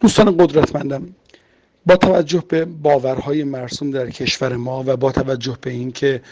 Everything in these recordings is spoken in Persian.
دوستان قدرتمندم با توجه به باورهای مرسوم در کشور ما و با توجه به اینکه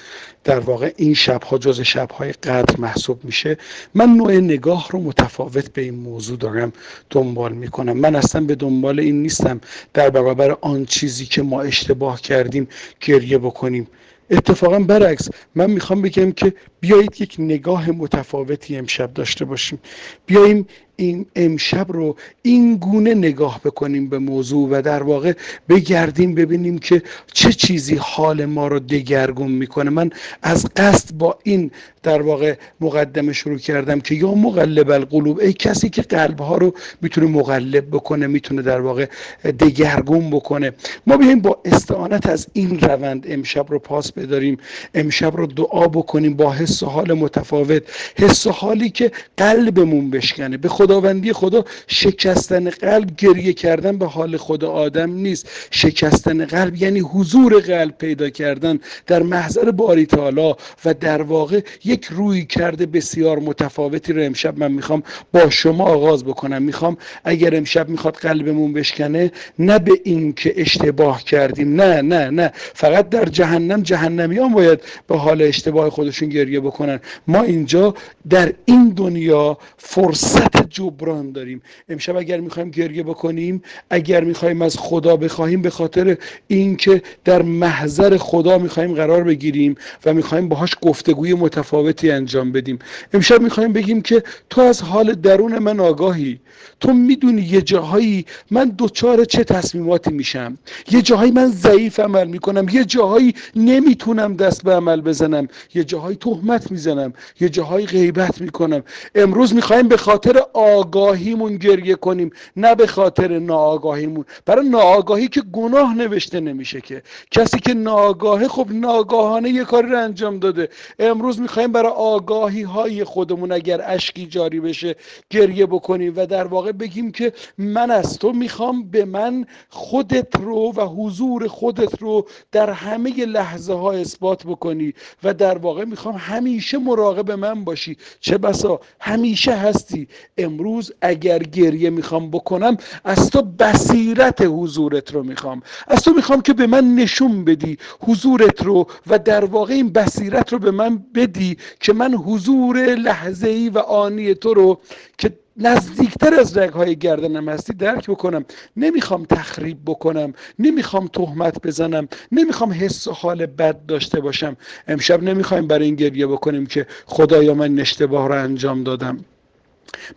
در واقع این شبها جز شبهای قدر محسوب میشه من نوع نگاه رو متفاوت به این موضوع دارم دنبال می‌کنم. من اصلا به دنبال این نیستم در برابر آن چیزی که ما اشتباه کردیم گریه بکنیم. اتفاقا برعکس من می‌خوام بگم که بیایید یک نگاه متفاوتی امشب داشته باشیم. بیاییم این امشب رو این گونه نگاه بکنیم به موضوع و در واقع بگردیم ببینیم که چه چیزی حال ما رو دگرگون می‌کنه. من از قصد با این در واقع مقدمه شروع کردم که یا مقلب القلوب ای کسی که قلب ها رو می‌تونه مقلب بکنه می‌تونه در واقع دگرگون بکنه. ما بیایم با استعانت از این روند امشب رو پاس بداریم. امشب رو دعا بکنیم با حس و حال متفاوت حس و حالی که قلبمون بشکنه. به خداوندی خدا شکستن قلب گریه کردن به حال خود آدم نیست. شکستن قلب یعنی حضور قلب پیدا کردن در محضر باری تعالی و در واقع یک روی کرده بسیار متفاوتی رو امشب من می‌خوام با شما آغاز بکنم. می‌خوام اگر امشب می‌خواد قلبمون بشکنه نه به این که اشتباه کردیم نه نه نه. فقط در جهنم جهنمیان باید به حال اشتباه خودشون گریه بکنن. ما اینجا در این دنیا فرصت جبران داریم. امشب اگر می‌خوایم گریه بکنیم اگر می‌خوایم از خدا بخواهیم به خاطر اینکه در محضر خدا می‌خوایم قرار بگیریم و می‌خوایم باهاش گفتگوی متفاوتی انجام بدیم. امشب می‌خوایم بگیم که تو از حال درون من آگاهی. تو می‌دونی یه جاهایی من دوچار چه تصمیماتی میشم. یه جاهایی من ضعیف عمل می‌کنم. یه جاهایی نمی‌تونم دست به عمل بزنم. یه جاهایی تهمت می‌زنم. یه جاهایی غیبت می‌کنم. امروز می‌خوایم به خاطر آگاهیمون گریه کنیم نه به خاطر ناآگاهیمون. برای ناآگاهی که گناه نوشته نمیشه که. کسی که ناآگاهه خب ناگاهانه یه کاری رو انجام داده. امروز می‌خوایم برای آگاهی های خودمون اگر اشکی جاری بشه گریه بکنیم و در واقع بگیم که من از تو می‌خوام به من خودت رو و حضور خودت رو در همه لحظه ها اثبات بکنی و در واقع می‌خوام همیشه مراقب من باشی. چه بسا همیشه هستی. امروز اگر گریه می‌خوام بکنم از تو بصیرت حضورت رو می‌خوام. از تو می‌خوام که به من نشون بدی حضورت رو و در واقع این بصیرت رو به من بدی که من حضور لحظه ای و آنی تو رو که نزدیکتر از رگهای گردنم هستی درک بکنم. نمی‌خوام تخریب بکنم نمی‌خوام تهمت بزنم نمی‌خوام حس و حال بد داشته باشم. امشب نمی‌خوایم برای این گریه بکنیم که خدایا من اشتباه رو انجام دادم.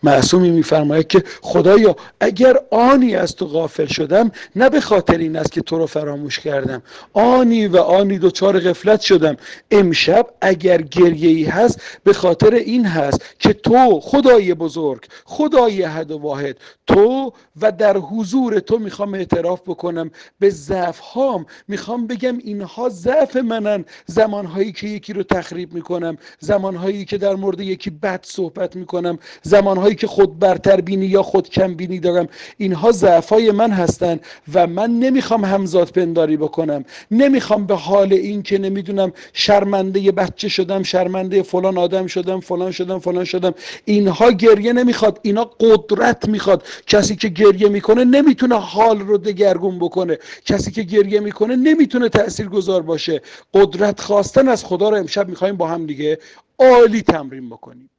معصومی میفرماید که خدایا اگر آنی از تو غافل شدم نه به خاطر این است که تو رو فراموش کردم. آنی و آنی دوچار غفلت شدم. امشب اگر گریه ای هست به خاطر این هست که تو خدای بزرگ خدای حد و واحد تو و در حضور تو می‌خوام اعتراف بکنم. به ضعف هام می‌خوام بگم اینها ضعف منن. زمانهایی که یکی رو تخریب می‌کنم زمانهایی که در مورد یکی بد صحبت می‌کنم زمانهایی که خود برتر بینی یا خود کم بینی دارم اینها ضعفای من هستن و من نمی‌خوام همزاد پنداری بکنم. نمی‌خوام به حال این که نمی‌دونم شرمنده بچه شدم شرمنده فلان آدم شدم فلان شدم فلان شدم. اینها گریه نمی‌خواد اینا قدرت می‌خواد. کسی که گریه می‌کنه نمی‌تونه حال رو دگرگون بکنه. کسی که گریه می‌کنه نمی‌تونه تأثیر گذار باشه. قدرت خواستن از خدا رو امشب می‌خوایم با هم دیگه عالی تمرین بکنیم.